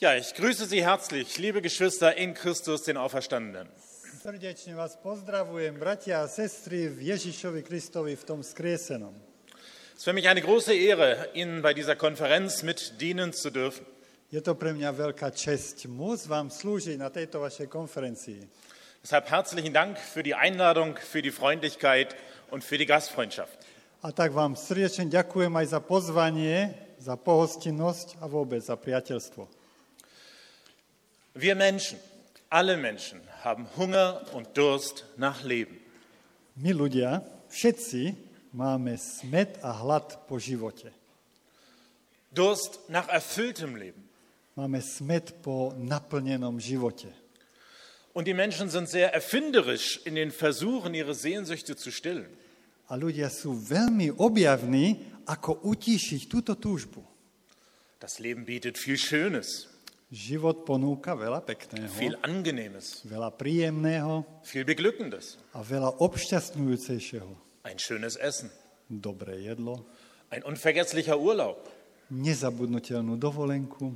Ja, ich grüße Sie herzlich, liebe Geschwister in Christus, den Auferstandenen. Srdečne vás pozdravujem, bratia a sestry v Ježišovi Kristovi v tom skriesenom. Es ist für mich eine große Ehre, Ihnen bei dieser Konferenz mit dienen zu dürfen. Je to pre mňa veľká česť môcť vám slúžiť na tejto vašej konferencii. Deshalb herzlichen Dank für die Einladung, für die Freundlichkeit und für die Gastfreundschaft. A tak vám srdečne ďakujem aj za pozvanie, za pohostinnosť a vôbec za priateľstvo. Wir Menschen, alle Menschen haben Hunger und Durst nach Leben. My ľudia, všetci máme smet a hlad po živote. Durst nach erfülltem Leben. Máme smet po naplnenom živote. Und die Menschen sind sehr erfinderisch in den Versuchen, ihre Sehnsüchte zu stillen. A ľudia sú veľmi objavní, ako utíšiť túto túžbu. Das Leben bietet viel Schönes, Život ponúka veľa pekného, viel Angenehmes, veľa príjemného viel Beglückendes. a veľa obšťastňujúcejšieho. Ein schönes Essen, Dobré jedlo, ein unvergesslicher Urlaub, nezabudnutelnú dovolenku,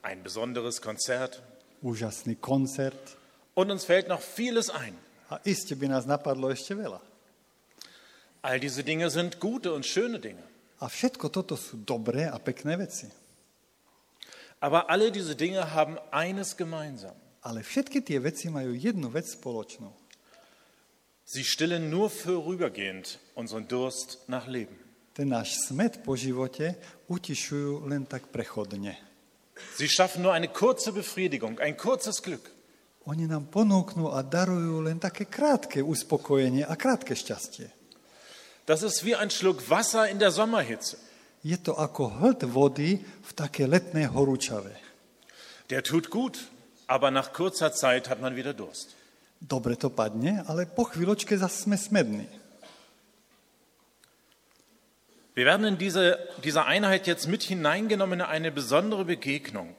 ein besonderes Konzert. úžasný koncert Und uns fällt noch vieles ein. a iste by nás napadlo ešte veľa. All diese Dinge sind gute und schöne Dinge. A všetko toto sú dobré a pekné veci. Aber alle diese Dinge haben eines gemeinsam. Ale všetky tie veci majú jednu vec spoločnú. Sie stillen nur vorübergehend unseren Durst nach Leben. Ten náš smet po živote utišujú len tak prechodne. Sie schaffen nur eine kurze Befriedigung, ein kurzes Glück. Oni nám ponúknú a darujú len také krátke uspokojenie a krátke šťastie. Das ist wie ein Schluck Wasser in der Sommerhitze. Je to ako hlt vody v také letnej horúčave. Der tut gut, aber nach kurzer Zeit hat man wieder Durst. Dobre to padne, ale po chvíľočke zase sme smední. Wir werden in diese, diese Einheit jetzt mit hineingenommen in eine besondere Begegnung.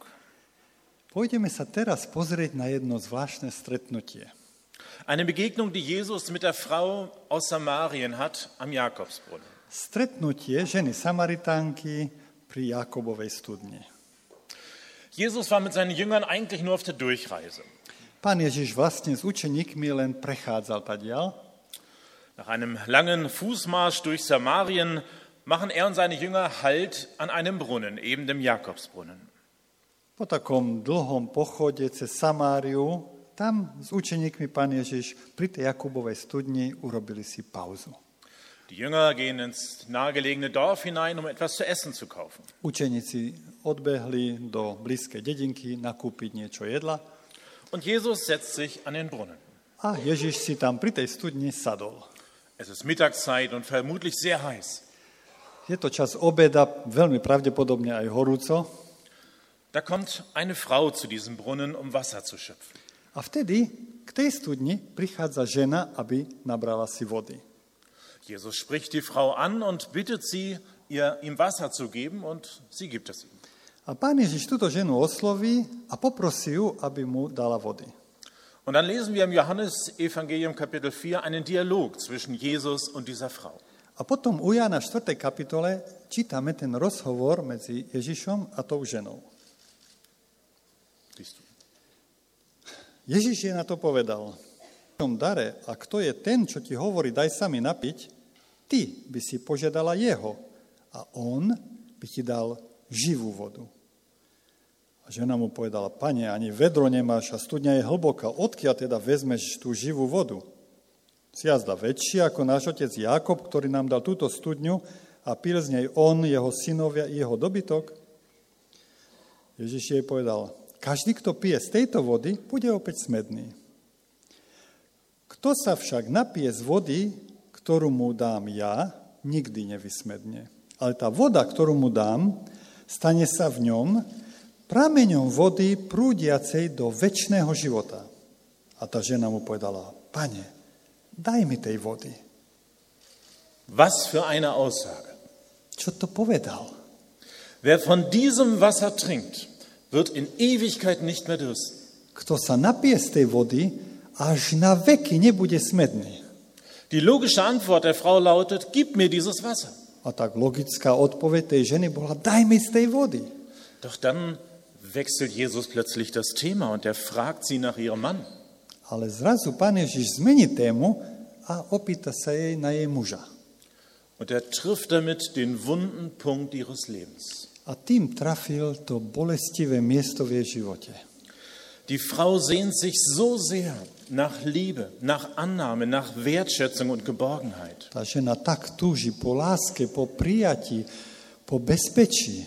Pôjdeme sa teraz pozrieť na jedno zvláštne stretnutie. Eine Begegnung, die Jesus mit der Frau aus Samarien hat am Jakobsbrunnen. Stretnutie ženy Samaritánky pri Jakobovej studni. Jesus war mit seinen Jüngern eigentlich nur auf der Durchreise. Pán Ježiš vlastne s učeníkmi len prechádzal tadiaľ Nach einem langen Fußmarsch durch Samarien machen er und seine Jünger Halt an einem Brunnen, eben dem Jakobsbrunnen. po takom dlhom pochode cez Samáriu, tam s učeníkmi pán Ježiš pri tej Jakubovej studni urobili si pauzu. Die Jünger gehen ins nahegelegene Dorf hinein, um etwas zu essen zu kaufen. Učeníci odbehli do blízkej dedinky nakúpiť niečo jedla Und Jesus setzt sich an den Brunnen. a Ježiš si tam pri tej studni sadol. Es ist Mittagszeit und vermutlich sehr heiß. Je to čas obeda, veľmi pravdepodobne aj horúco. Da kommt eine Frau zu diesem Brunnen, um Wasser zu schöpfen. A vtedy k tej studni prichádza žena, aby nabrala si vody. Jesus spricht die Frau an und bittet sie, ihr ihm Wasser zu geben, und sie gibt es ihm. A pán Ježiš túto ženu osloví a poprosí ju, aby mu dala vody. Und dann lesen wir im Johannesevangelium Kapitel 4 einen Dialog zwischen Jesus und dieser Frau. A potom u Jána 4. kapitole čítame ten rozhovor medzi Ježišom a tou ženou. Ježiš jej na to povedal, dare, a kto je ten, čo ti hovorí, daj sa mi napiť, ty by si požiadala jeho a on by ti dal živú vodu. A žena mu povedala, pane, ani vedro nemáš a studňa je hlboká, odkiaľ teda vezmeš tú živú vodu? Si jazda väčší ako náš otec Jakob, ktorý nám dal túto studňu a pil z nej on, jeho synovia i jeho dobytok? Ježiš jej povedal, každý, kto pije z tejto vody, bude opäť smedný. Kto sa však napije z vody, ktorú mu dám ja, nikdy nevysmedne. Ale tá voda, ktorú mu dám, stane sa v ňom prameňom vody prúdiacej do väčšného života. A tá žena mu povedala, pane, daj mi tej vody. Was für eine Aussage. Čo to povedal? Wer von diesem Wasser trinkt, wird in Ewigkeit nicht mehr dürsten. Kto sa napije z tej vody, až na veky nebude smedný. Die logische Antwort der Frau lautet, gib mir dieses Wasser. A tak logická odpoveď tej ženy bola, daj mi z tej vody. Doch dann wechselt Jesus plötzlich das Thema und er fragt sie nach ihrem Mann. Ale zrazu pán Ježiš zmení tému a opýta sa jej na jej muža. Und er trifft damit den wunden Punkt ihres Lebens. A tým trafil to bolestivé miesto v jej živote. Die Frau sehnt sich so sehr nach Liebe, nach Annahme, nach Wertschätzung und Geborgenheit. Tá žena tak túži po láske, po prijatí, po bezpečí.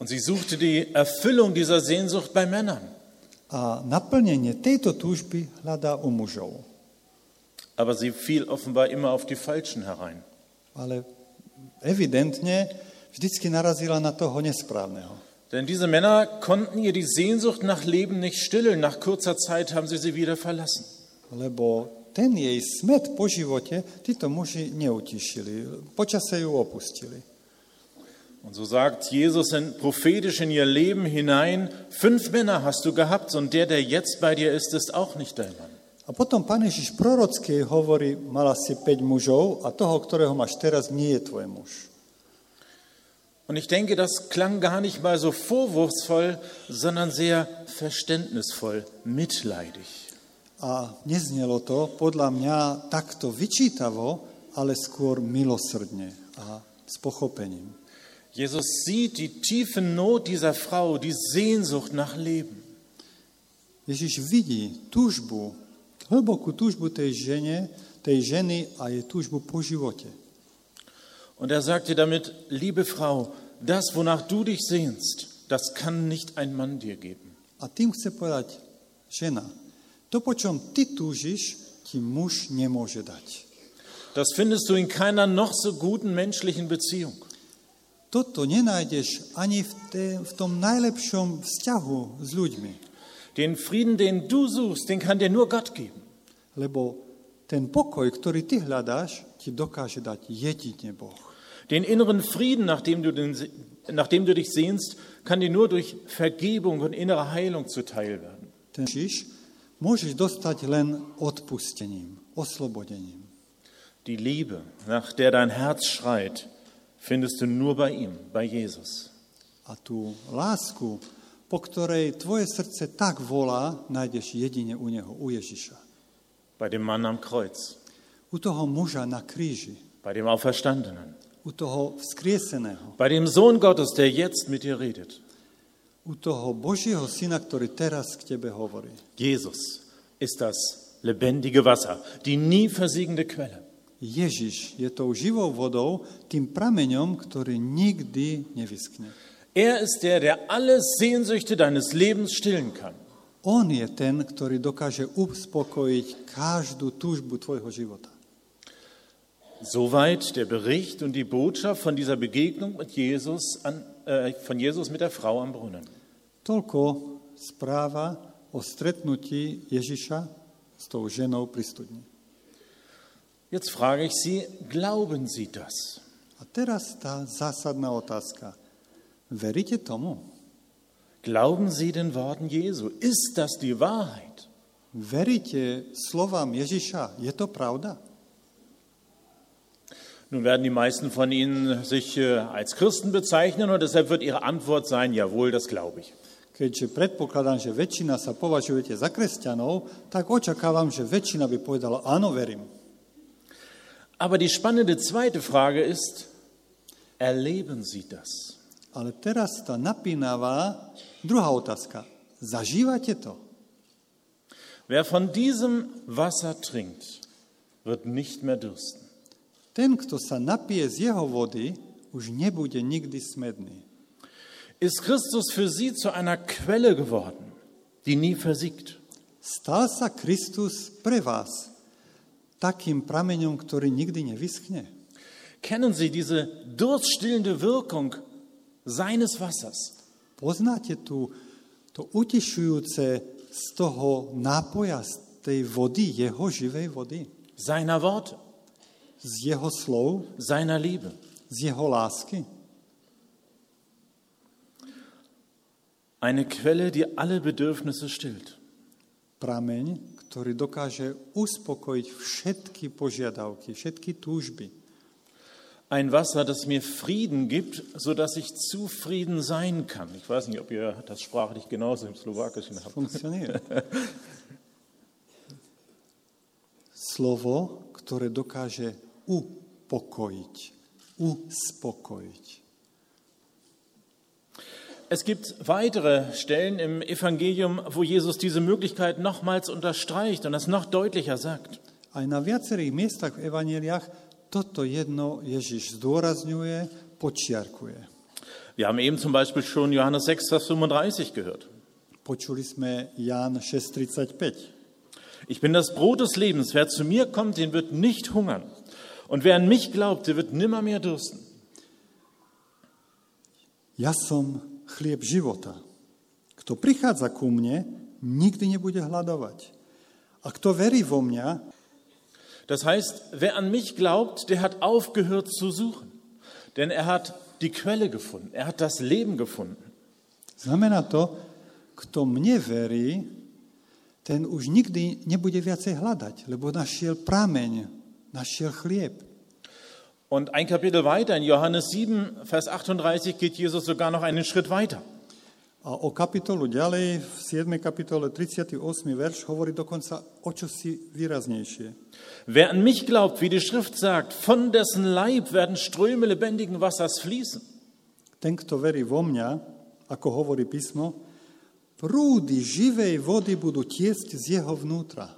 Und sie suchte die Erfüllung dieser Sehnsucht bei Männern. A naplnenie tejto túžby hľadá u mužov. Aber sie fiel offenbar immer auf die Falschen herein. Ale evidentne vždycky narazila na toho nesprávneho. Denn diese Männer konnten ihr die Sehnsucht nach Leben nicht stillen. Nach kurzer Zeit haben sie sie wieder verlassen. Lebo ten jej smet po živote títo muži neutišili. Počase ju opustili. Und so sagt Jesus in, prophetisch in ihr Leben hinein, fünf Männer hast du gehabt und der, der jetzt bei dir ist, ist auch nicht dein Mann. A potom pán Ježiš prorocky hovorí, mala si 5 mužov a toho, ktorého máš teraz, nie je tvoj muž. Und ich denke, das klang gar nicht mal so vorwurfsvoll, sondern sehr verständnisvoll, mitleidig. A neznelo to podľa mňa takto vyčítavo, ale skôr milosrdne a s pochopením. Jesus sieht die tiefe Not dieser Frau, die Sehnsucht nach Leben. Ježiš vidí túžbu, hlbokú túžbu tej, žene, tej ženy a jej túžbu po živote. Und er sagte damit, liebe Frau, das, wonach du dich sehnst, das kann nicht ein Mann dir geben. A tým chce povedať, žena, to, po čom ty túžiš, ti muž nemôže dať. Das findest du in keiner noch so guten menschlichen Beziehung. Toto nenájdeš ani v, té, v tom najlepšom vzťahu s ľuďmi, Den Frieden, den du suchst, den kann dir nur Gott geben. lebo ten pokoj, ktorý ty hľadáš, ti dokáže dať jedine Boh. Den inneren Frieden, nach dem, du den, nach dem du dich sehnst, kann dir nur durch Vergebung und innere Heilung zuteil werden. Ten Ježiš môžeš dostať len odpustením, oslobodením. Die Liebe, nach der dein Herz schreit, findest du nur bei ihm, bei Jesus. A tú lásku, po ktorej tvoje srdce tak volá, nájdeš jedine u Neho, u Ježiša. Bei dem Mann am Kreuz, U toho muža na kríži, bei dem Auferstandenen, u toho vzkrieseného, bei dem Sohn Gottes, der jetzt mit dir redet. u toho Božieho syna, ktorý teraz k tebe hovorí. Jesus ist das lebendige Wasser, die nie versiegende Quelle. Ježiš je tou živou vodou, tým prameňom, ktorý nikdy nevyskne. Er ist der, der alle Sehnsüchte deines Lebens stillen kann. On je ten, ktorý dokáže uspokojiť každú túžbu tvojho života. Soweit der Bericht und die Botschaft von dieser Begegnung mit Jesus, an, äh, von Jesus mit der Frau am Brunnen. Toľko správa o stretnutí Ježiša s tou ženou pri studni. Jetzt frage ich Sie, glauben Sie das? A teraz tá zásadná otázka. Veríte tomu? Glauben Sie den Worten Jesu? Ist das die Wahrheit? Veríte slovám Ježiša? Je to pravda? Nun werden die meisten von Ihnen sich äh, als Christen bezeichnen und deshalb wird Ihre Antwort sein, jawohl, das glaube ich. Keďže predpokladám, že väčšina sa považujete za kresťanov, tak očakávam, že väčšina by povedala, áno, verím. Aber die spannende zweite Frage ist, erleben Sie das? Ale teraz tá napínavá druhá otázka. Zažívate to? Wer von diesem Wasser trinkt, wird nicht mehr dürsten. Ten, kto sa napije z jeho vody, už nebude nikdy smedný. Ist Christus für Sie zu einer Quelle geworden, die nie versiegt? Stal sa Kristus pre vás takým prameňom, ktorý nikdy nevyschne? Kennen Sie diese durststillende Wirkung seines Wassers? Poznáte tu to utišujúce z toho nápoja, z tej vody, jeho živej vody? Seiner Worte, Z jeho slov, seiner Liebe? z jeho lásky? Eine Quelle, die alle Bedürfnisse stillt. Prameň, ktorý dokáže uspokojiť všetky požiadavky, všetky túžby. Ein Wasser, das mir Frieden gibt, sodass ich zufrieden sein kann. Ich weiß nicht, ob ihr das sprachlich genauso im Slowakischen habt. Funkcionuje. Slovo, ktoré dokáže upokojiť, uspokojiť. Es gibt weitere Stellen im Evangelium, wo Jesus diese Möglichkeit nochmals unterstreicht und das noch deutlicher sagt. Aj na viacerých miestach v evaneliách toto jedno Ježiš zdôrazňuje, počiarkuje. Wir haben eben zum Beispiel schon Johannes 6, Vers 35 gehört. Počuli sme Ján 6.35. Ich bin das Brot des Lebens. Wer zu mir kommt, den wird nicht hungern. Und wer an mich glaubt, der wird nimmermehr dursten. Ja som chlieb života. Kto prichádza ku mne, nikdy nebude hľadovať. A kto verí vo mňa, Das heißt, wer an mich glaubt, der hat aufgehört zu suchen. Denn er hat die Quelle gefunden. Er hat das Leben gefunden. znamená to, kto mne verí, ten už nikdy nebude viacej hľadať, lebo našiel prameň, našiel chlieb. Und ein Kapitel weiter, in Johannes 7, Vers 38, geht Jesus sogar noch einen Schritt weiter. A o kapitolu ďalej, v 7. kapitole 38. verš, hovorí dokonca o čosi výraznejšie. Wer an mich glaubt, wie die Schrift sagt, von dessen Leib werden Ströme lebendigen Wassers fließen. Ten, kto verí vo mňa, ako hovorí písmo, prúdy živej vody budú tiecť z jeho vnútra.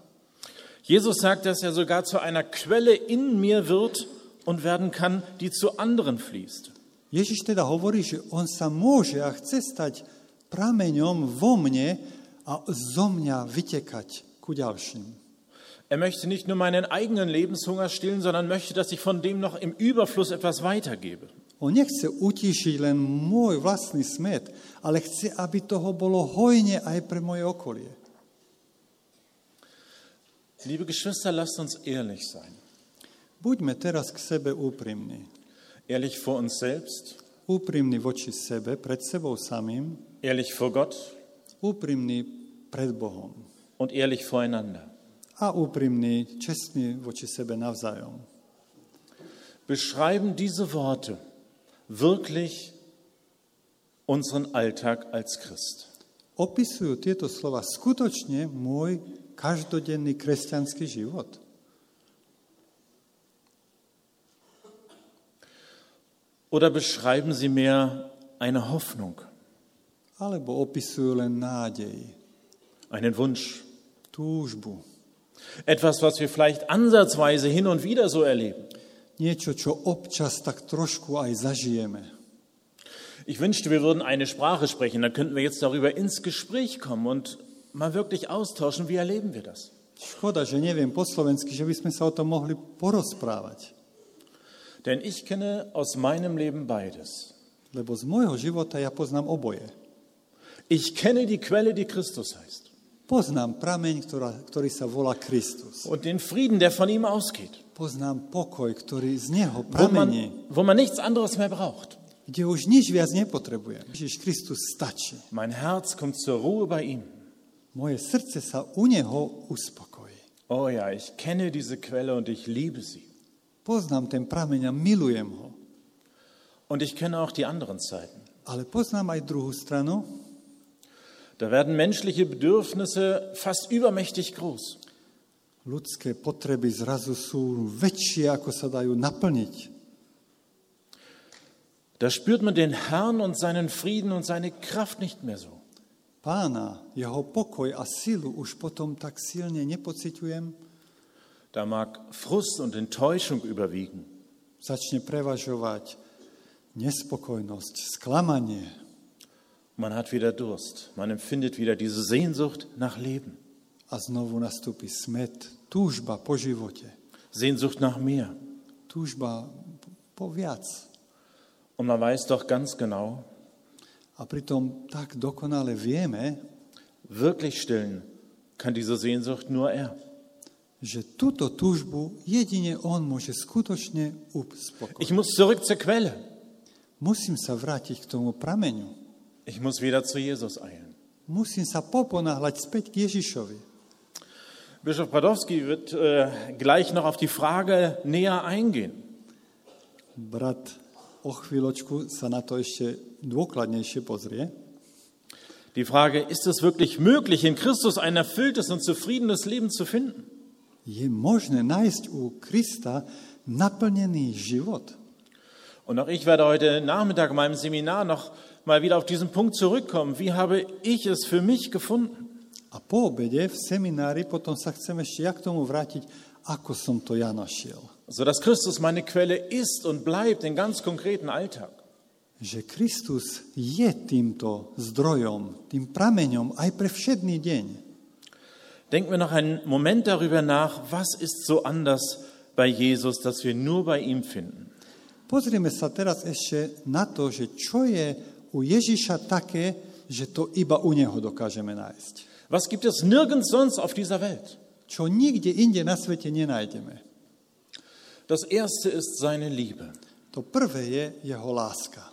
Jesus sagt, dass er sogar zu einer Quelle in mir wird und werden kann, die zu anderen fließt. Ježiš teda hovorí, že on sa môže a chce stať prameňom vo mne a zo mňa vytekať ku ďalším. Er möchte nicht nur meinen eigenen Lebenshunger stillen, sondern möchte, dass ich von dem noch im Überfluss etwas weitergebe. On nechce utíšiť len môj vlastný smet, ale chce, aby toho bolo hojne aj pre moje okolie. Liebe Geschwister, lasst uns ehrlich sein. Buďme teraz k sebe úprimní. Ehrlich vor uns selbst, Úprimní voči sebe, pred sebou samým, ehrlich vor Gott úprimní pred Bohom und ehrlich voreinander. a úprimní, čestní voči sebe navzájom. Beschreiben diese Worte wirklich unseren Alltag als Christ? Opisujú tieto slova skutočne môj každodenný kresťanský život? Oder beschreiben sie mehr eine Hoffnung, Alebo opisujú len nádej, einen Wunsch, túžbu, etwas, was wir vielleicht ansatzweise hin und wieder so erleben? niečo, čo občas tak trošku aj zažijeme. Ich wünschte, wir würden eine Sprache sprechen, dann könnten wir jetzt darüber ins Gespräch kommen und mal wirklich austauschen, wie erleben wir das? Škoda, že neviem po slovensky, že by sme sa o tom mohli porozprávať. Denn ich kenne aus meinem Leben beides. Lebo z môjho života ja poznám oboje. Ich kenne die Quelle, die Christus heißt. Poznám prameň, ktorá, ktorý sa volá Kristus. Und den Frieden, der von ihm ausgeht. Poznám pokoj, ktorý z neho Wo pramení, man, wo man nichts anderes mehr braucht. kde už nič viac nepotrebujem. Ježiš Kristus stačí. Mein Herz kommt zur Ruhe bei ihm. Moje srdce sa u neho uspokojí. Oh ja, ich kenne diese Quelle und ich liebe sie. Poznám ten prameň a milujem ho. Und ich kenne auch die anderen Zeiten. Ale poznám aj druhú stranu. Da werden menschliche Bedürfnisse fast übermächtig groß. Ľudské potreby zrazu sú väčšie, ako sa dajú naplniť. Da spürt man den Herrn und seinen Frieden und seine Kraft nicht mehr so. Pána, jeho pokoj a silu už potom tak silne nepociťujem. Da mag Frust und Enttäuschung überwiegen. Začne prevažovať nespokojnosť, sklamanie. Man hat wieder Durst. Man empfindet wieder diese Sehnsucht nach Leben. A znovu nastúpi smet, túžba po živote, Sehnsucht nach mehr. túžba po viac. Und man weiß doch ganz genau, A pritom tak dokonale vieme, wirklich stillen kann diese Sehnsucht nur er. že túto túžbu jedine on môže skutočne uspokojiť. Ich muss zurück zur Quelle. Musím sa vrátiť k tomu prameňu. Ich muss wieder zu Jesus eilen. Musím sa poponáhľať späť k Ježišovi. Bischof Bradowski wird äh, gleich noch auf die Frage näher eingehen. Brat o chvíľočku sa na to ešte dôkladnejšie pozrie. Die Frage, ist es wirklich möglich, in Christus ein erfülltes und zufriedenes Leben zu finden? Je možné nájsť u Krista naplnený život? Und auch ich werde heute Nachmittag in meinem Seminar noch mal wieder auf diesen Punkt zurückkommen. Wie habe ich es für mich gefunden? A po obede v seminári potom sa chcem ešte ja k tomu vrátiť, ako som to ja našiel. So dass Christus meine Quelle ist und bleibt im ganz konkreten Alltag. Že Kristus je týmto zdrojom, tým prameňom aj pre všedný deň. Denken wir noch einen Moment darüber nach, was ist so anders bei Jesus, dass wir nur bei ihm finden. Pozrieme sa teraz ešte na to, že čo je u Ježiša také, že to iba u neho dokážeme nájsť. Was gibt es nirgends sonst auf dieser Welt? Čo nikde inde na svete nenájdeme. Das erste ist seine Liebe. To prvé je jeho láska.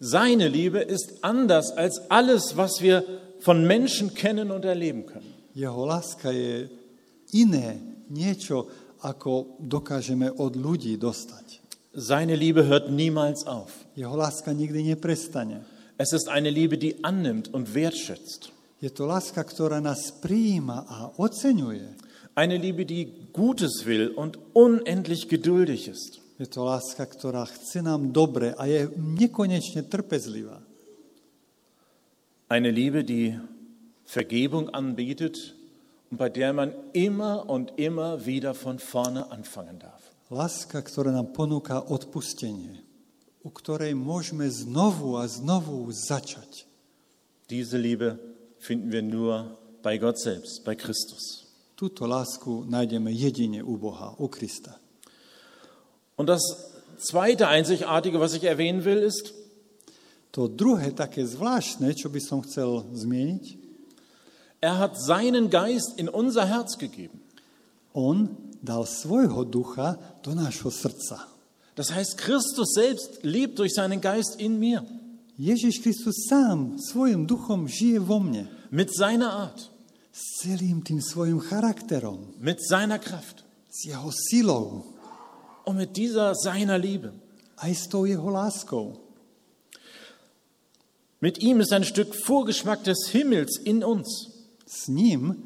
Seine Liebe ist anders als alles, was wir von Menschen kennen und erleben können. Jeho láska je iné, niečo, ako dokážeme od ľudí dostať. Seine Liebe hört niemals auf. Jeho láska nikdy neprestane. Es ist eine Liebe, die annimmt und wertschätzt. Je to láska, ktorá nás prijíma a oceňuje. Eine Liebe, die Gutes will und unendlich geduldig ist. Je to láska, ktorá chce nám dobre a je nekonečne trpezlivá. Eine Liebe, die Vergebung anbietet und bei der man immer und immer wieder von vorne anfangen darf. Láska, ktorá nám ponúka odpustenie, u ktorej môžeme znovu a znovu začať. Diese Liebe finden wir nur bei Gott selbst, bei Christus. Túto lásku nájdeme jedine u Boha, u Krista. Und das zweite Einzigartige, was ich erwähnen will, ist, To druhé, také zvláštne, čo by som chcel zmieniť, er hat seinen Geist in unser Herz gegeben. on dal svojho ducha do nášho srdca. Das heißt, Christus selbst lebt durch seinen Geist in mir, Ježiš Kristus sám svojim duchom žije vo mne. mit seiner Art, S celým tým svojim charakterom, mit seiner Kraft s jeho silou, und mit dieser seiner Liebe. aj s tou jeho láskou. Mit ihm ist ein Stück Vorgeschmack des Himmels in uns. S ním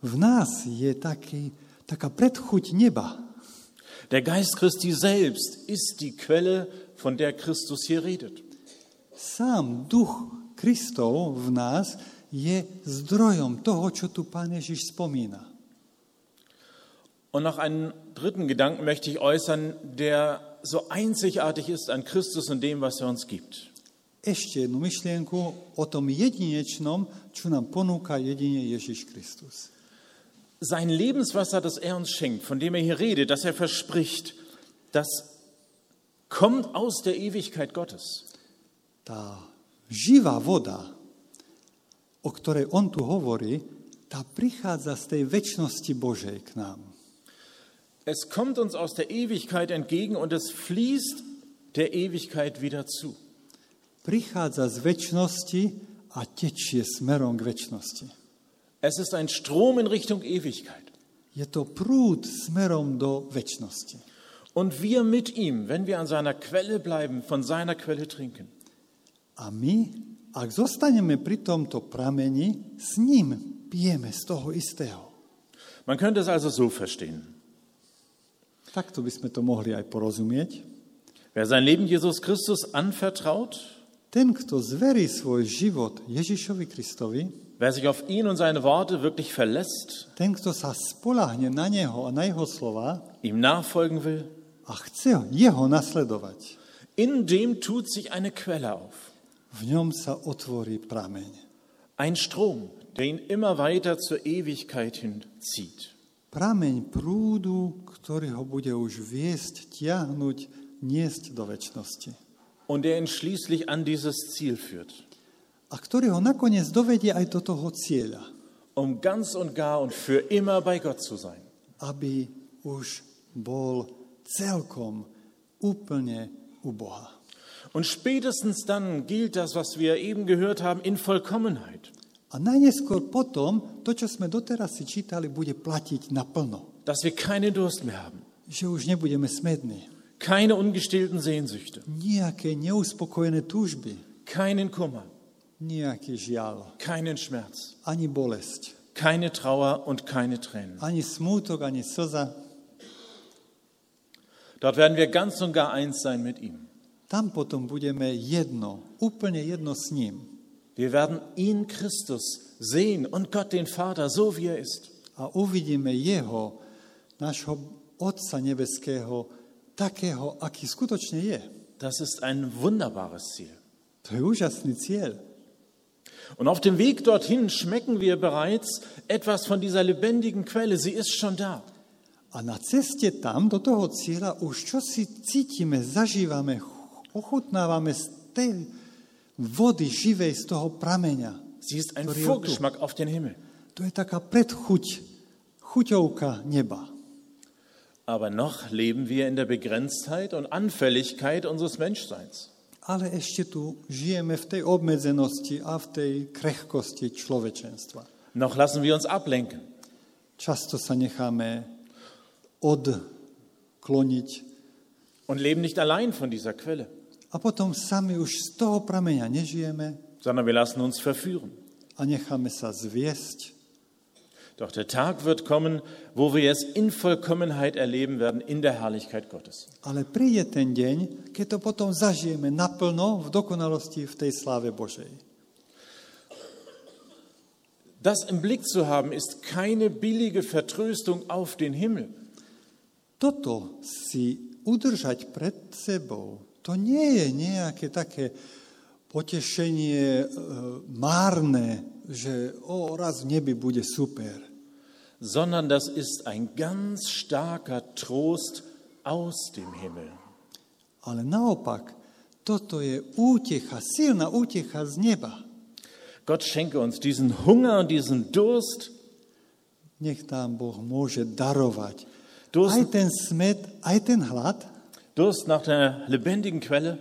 v nás je taký, taká predchuť neba. Der Geist Christi selbst ist die Quelle, von der Christus hier redet. Sám duch Kristov v nás je zdrojom toho, čo tu Pán Ježiš spomína. Und noch einen dritten Gedanken möchte ich äußern, der so einzigartig ist an Christus und dem, was er uns gibt. Ešte jednu myšlienku o tom jedinečnom, čo nám ponúka jedine Ježiš Kristus. Sein Lebenswasser, das er uns schenkt, von dem er hier redet, das er verspricht, das kommt aus der Ewigkeit Gottes. Tá živá voda, o ktorej on tu hovorí, tá prichádza z tej väčšnosti Božej k nám. Es kommt uns aus der Ewigkeit entgegen und es fließt der Ewigkeit wieder zu. Prichádza z väčšnosti a tečie smerom k väčšnosti. Es ist ein Strom in Richtung Ewigkeit. Je to prúd smerom do väčšnosti. Und wir mit ihm, wenn wir an seiner Quelle bleiben, von seiner Quelle trinken. A my, ak zostaneme pri tomto prameni, s ním pijeme z toho istého. Man könnte es also so verstehen. Takto by sme to mohli aj porozumieť. Wer sein Leben Jesus Christus anvertraut, Ten, kto zverí svoj život Ježišovi Kristovi, wer sich auf ihn und seine Worte wirklich verlässt, ten, kto sa spolahne na Neho a na Jeho slova ihm nachfolgen will, a chce Jeho nasledovať, in dem tut sich eine Quelle auf. V ňom sa otvorí prameň. Ein Strom, der ihn immer weiter zur Ewigkeit hinzieht. Prameň prúdu, ktorý ho bude už viesť, tiahnuť, niesť do väčšnosti. Und der ihn schließlich an dieses Ziel führt, A ktorý ho nakoniec dovedie aj do toho cieľa, um ganz und gar und für immer bei Gott zu sein. aby už bol celkom úplne u Boha. Und spätestens dann gilt das, was wir eben gehört haben, in Vollkommenheit. A najneskôr potom, to, čo sme doteraz si čítali, bude platiť naplno. Dass wir keinen Durst mehr haben, Že už nebudeme smední, keine ungestillten Sehnsüchte, nejaké neuspokojené túžby, keinen Kummer, nejaký žiaľ, keinen Schmerz, ani bolesť, keine Trauer und keine Tränen. ani smútok, ani slza. Dort werden wir ganz und gar eins sein mit ihm. Tam potom budeme jedno, úplne jedno s ním. Wir werden ihn, Christus, sehen und Gott, den Vater, so wie er ist. A uvidíme jeho, nášho Otca Nebeského, takého, aký skutočne je. Das ist ein wunderbares Ziel. To je úžasný cieľ. Und auf dem Weg dorthin schmecken wir bereits etwas von dieser lebendigen Quelle. Sie ist schon da. A na ceste tam, do toho cieľa, už čo si cítime, zažívame, ochutnávame z tej vody živej, z toho prameňa. Sie ist ein. Vorgeschmack auf den Himmel. To je taká predchuť, chuťovka neba. Aber noch leben wir in der Begrenztheit und Anfälligkeit unseres Menschseins. Ale ešte tu žijeme v tej obmedzenosti a v tej krehkosti človečenstva. Noch lassen wir uns ablenken. Často sa necháme odkloniť und leben nicht allein von dieser Quelle, a potom sami už z toho prameňa nežijeme sondern wir lassen uns verführen. a necháme sa zviesť. Doch der Tag wird kommen, wo wir es in Vollkommenheit erleben werden, in der Herrlichkeit Gottes. Ale príde ten deň, keď to potom zažijeme naplno v dokonalosti v tej sláve Božej. Das im Blick zu haben, ist keine billige Vertröstung auf den Himmel. Toto si udržať pred sebou, to nie je nejaké také potešenie e, márne, že o, raz v nebi bude super. sondern das ist ein ganz starker Trost aus dem Himmel. Ale naopak, toto je útecha, silná útecha z neba. Gott schenke uns diesen Hunger und diesen Durst, Nech nám Boh môže darovať Durst, aj ten smet, aj ten hlad, Durst nach der lebendigen Quelle,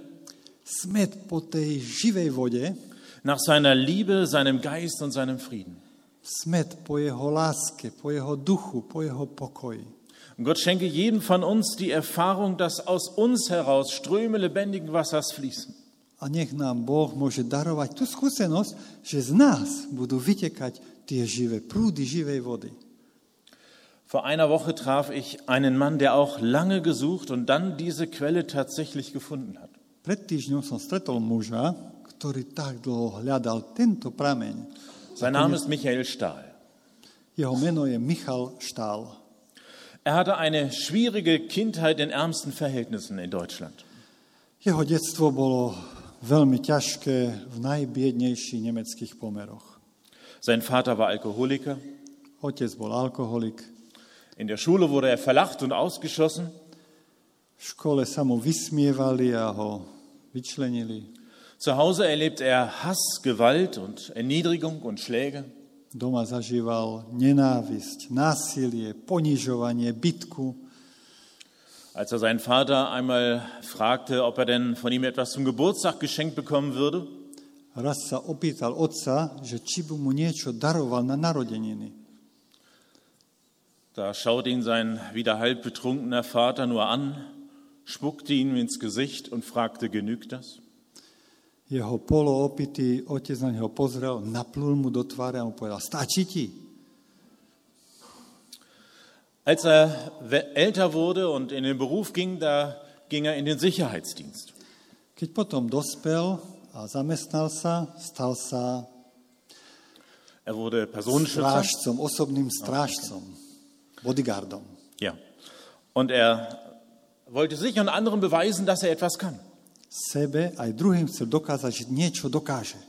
smet po tej živej vode, nach seiner Liebe, seinem Geist und seinem Frieden. smet po jeho láske, po jeho duchu, po jeho pokoji. Und Gott schenke jedem von uns die Erfahrung, dass aus uns heraus Ströme lebendigen Wassers fließen. A nech nám Boh môže darovať tú skúsenosť, že z nás budú vytekať tie živé prúdy živej vody. Vor einer Woche traf ich einen Mann, der auch lange gesucht und dann diese Quelle tatsächlich gefunden hat. Pred týždňom som stretol muža, ktorý tak dlho hľadal tento prameň. Sein Name ist Michael Stahl. Jeho meno je Michal Štál. Er hatte eine schwierige Kindheit in ärmsten Verhältnissen in Deutschland. Jeho detstvo bolo veľmi ťažké v najbiednejších nemeckých pomeroch. Sein Vater war Alkoholiker. Otec bol alkoholik, In der Schule wurde er verlacht und ausgeschossen. v škole sa mu vysmievali a ho vyčlenili. Zu Hause erlebt er Hass, Gewalt und Erniedrigung und Schläge. Doma zažíval nenávisť, násilie, ponižovanie, bitku. Als er seinen Vater einmal fragte, ob er denn von ihm etwas zum Geburtstag geschenkt bekommen würde, Raz sa opýtal otca, že či by mu niečo daroval na narodeniny. Da schaute ihn sein wieder halb betrunkener Vater nur an, spuckte ihm ins Gesicht und fragte, genügt das? Jeho poloopitý otec na neho pozrel, naplul mu do tváre a mu povedal, stačí ti? Als er älter wurde und in den Beruf ging, da ging er in den Sicherheitsdienst. Keď potom dospel a zamestnal sa, stal sa Er wurde Personenschützer. strážcom, osobným strážcom, bodyguardom. Ja. Und er wollte sich und anderen beweisen, dass er etwas kann. Sebe aj druhým chcel dokázať, že niečo dokáže.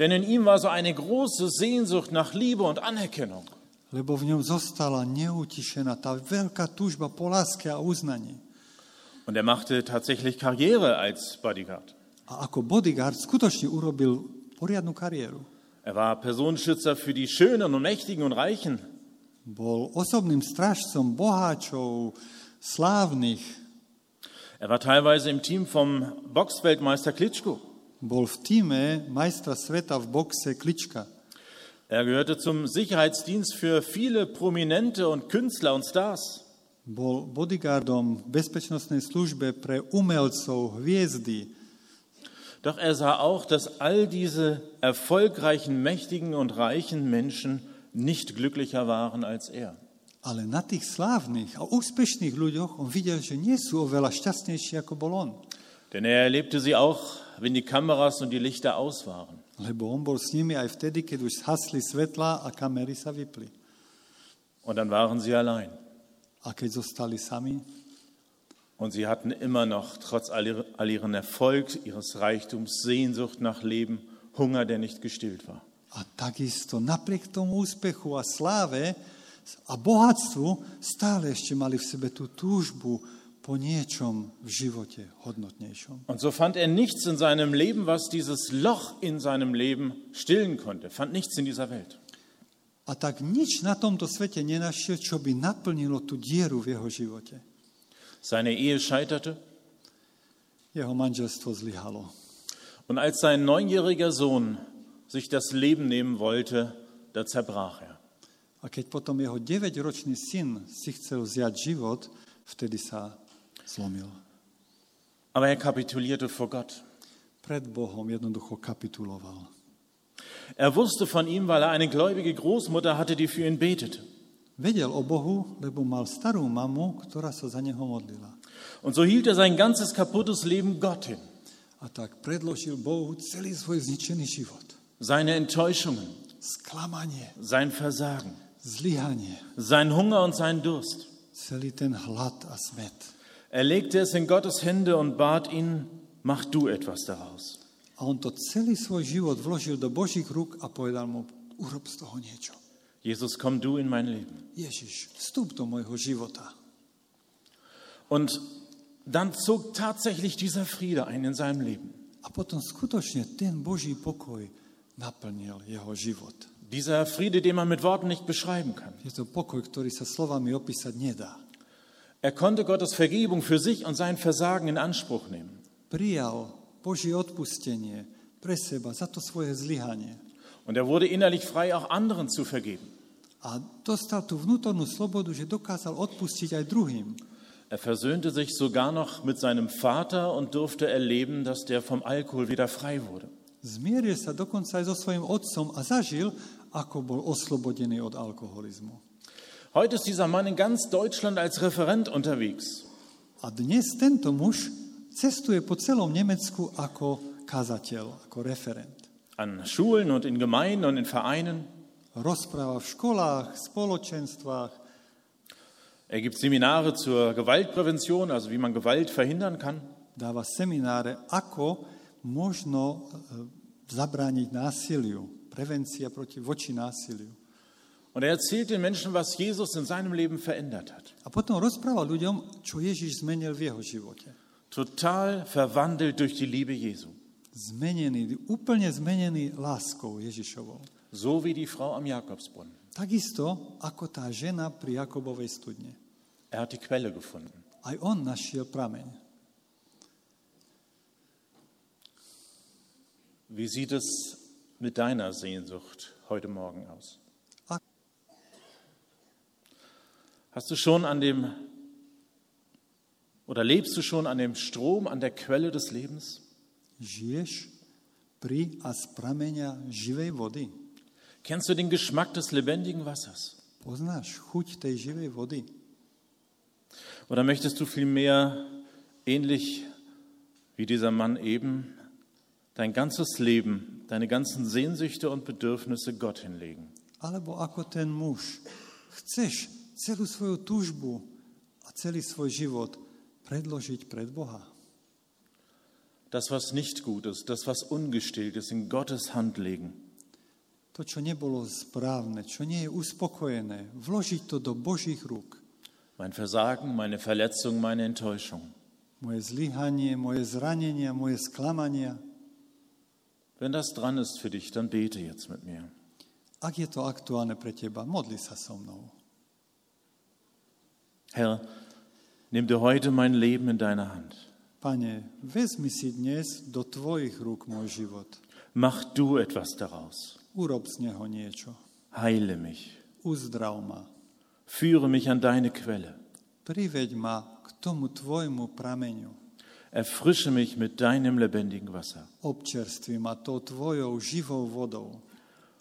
Denn in ihm war so eine große Sehnsucht nach Liebe und Anerkennung. Lebo v ňom zostala neutišená tá veľká túžba po láske a uznaní. Und er machte tatsächlich Karriere als Bodyguard. A ako bodyguard skutočne urobil poriadnu kariéru. Er war Personenschützer für die Schönen und Mächtigen und Reichen. Bol osobným strážcom boháčov, slávnych. Er war teilweise im Team vom Boxweltmeister Klitschko. Bol v týme majstra sveta v boxe Klička. Er gehörte zum Sicherheitsdienst für viele Prominente und Künstler und Stars. Bol bodyguardom v bezpečnostnej službe pre umelcov, hviezdy. Doch er sah auch, dass all diese erfolgreichen, mächtigen und reichen Menschen nicht glücklicher waren als er. Ale na tých slávnych a úspešných ľuďoch on videl, že nie sú oveľa šťastnejší, ako bol on. Denn er erlebte sie auch, wenn die Kameras und die Lichter aus waren. Lebo on bol s nimi aj vtedy, keď už hasli svetla a kamery sa vypli. Und dann waren sie allein. A keď zostali sami, Und sie hatten immer noch, trotz all ihre- all ihren Erfolg, ihres Reichtums, Sehnsucht nach Leben, Hunger, der nicht gestillt war. A takisto napriek tomu úspechu a sláve a bohatstvu stále ešte mali v sebe tú túžbu po niečom v živote hodnotnejšom. Und so fand er nichts in seinem Leben, was dieses Loch in seinem Leben stillen konnte. Fand nichts in dieser Welt. A tak nič na tomto svete nenašiel, čo by naplnilo tú dieru v jeho živote. Seine Ehe scheiterte. Jeho manželstvo zlyhalo. Und als sein neunjähriger Sohn sich das Leben nehmen wollte, da zerbrach er. A keď potom jeho 9-ročný syn si chcel vziať život, vtedy sa zlomil. Aber er kapitulierte vor Gott. Pred Bohom jednoducho kapituloval. Er wusste von ihm, weil er eine gläubige Großmutter hatte, die für ihn betete. Vedel o Bohu, lebo mal starú mamu, ktorá sa za neho modlila. Und so hielt er sein ganzes kaputtes Leben Gott hin. A tak predložil Bohu celý svoj zničený život. Seine Enttäuschungen, Sklamanie, sein Versagen, zlyhanie, sein Hunger und sein Durst. celý ten hlad a smet. Er legte es in Gottes Hände und bat ihn, mach du etwas daraus. A on to celý svoj život vložil do Božích rúk a povedal mu, urob z toho niečo. Jesus, komm du in mein Leben. Ježiš, vstup do môjho života. Und dann zog tatsächlich dieser Friede ein in seinem Leben. A potom skutočne ten Boží pokoj. Dieser Friede, den man mit Worten nicht beschreiben kann. Er konnte Gottes Vergebung für sich und sein Versagen in Anspruch nehmen. Und er wurde innerlich frei, auch anderen zu vergeben. Er versöhnte sich sogar noch mit seinem Vater und durfte erleben, dass der vom Alkohol wieder frei wurde. Zmieril sa dokonca aj so svojim otcom a zažil, ako bol oslobodený od alkoholizmu. Heute ist dieser Mann in ganz Deutschland als Referent unterwegs. A dnes tento muž cestuje po celom Nemecku ako kazateľ, ako referent. An Schulen und in Gemeinden und in Vereinen. Rozpráva v školách, spoločenstvách, Er gibt Seminare zur Gewaltprävention, also wie man Gewalt verhindern kann. dáva semináre, ako možno e, zabrániť násiliu, prevencia proti voči násiliu. Und er erzählt den Menschen, was Jesus in seinem Leben verändert hat. A potom rozpráva ľuďom, čo Ježiš zmenil v jeho živote. Total verwandelt durch die Liebe Jesu. Zmenený, úplne zmenený láskou Ježišovou. So wie die Frau am Jakobsbrunnen. Takisto ako tá žena pri Jakobovej studne. Er hat die Quelle gefunden. Aj on našiel prameň. Wie sieht es mit deiner Sehnsucht heute Morgen aus? A Hast du schon an dem oder lebst du schon an dem Strom, an der Quelle des Lebens? žiješ pri a živej vody. Kennst du den Geschmack des lebendigen Wassers? Poznáš chuť tej živej vody? Oder möchtest du vielmehr, ähnlich wie dieser Mann eben, dein ganzes Leben, deine ganzen Sehnsüchte und Bedürfnisse Gott hinlegen? Alebo ako ten muž, chceš celú svoju túžbu a celý svoj život predložiť pred Boha. Das, was nicht gut ist, das, was ungestillt ist, in Gottes Hand legen. To, čo nebolo správne, čo nie je uspokojené, vložiť to do Božích rúk. Mein Versagen, meine Verletzung, meine Enttäuschung. Moje zlyhanie, moje zranenia, moje sklamania. Wenn das dran ist für dich, dann bete jetzt mit mir. Ak je to aktuálne pre teba, modli sa so mnou. Herr, nimm dir heute mein Leben in deine Hand. Pane, vezmi si dnes do tvojich rúk môj život. Mach du etwas daraus. Urob z neho niečo. Heile mich. Uzdrav ma. Führe mich an deine Quelle. priveď ma k tomu tvojmu prameňu. Erfrische mich mit deinem lebendigen Wasser Občerstvi ma tou tvojou živou vodou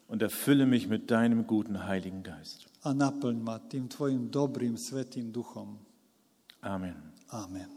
und erfülle mich mit deinem guten Heiligen Geist. a naplň ma tým tvojim dobrým svetým duchom. Amen. Amen.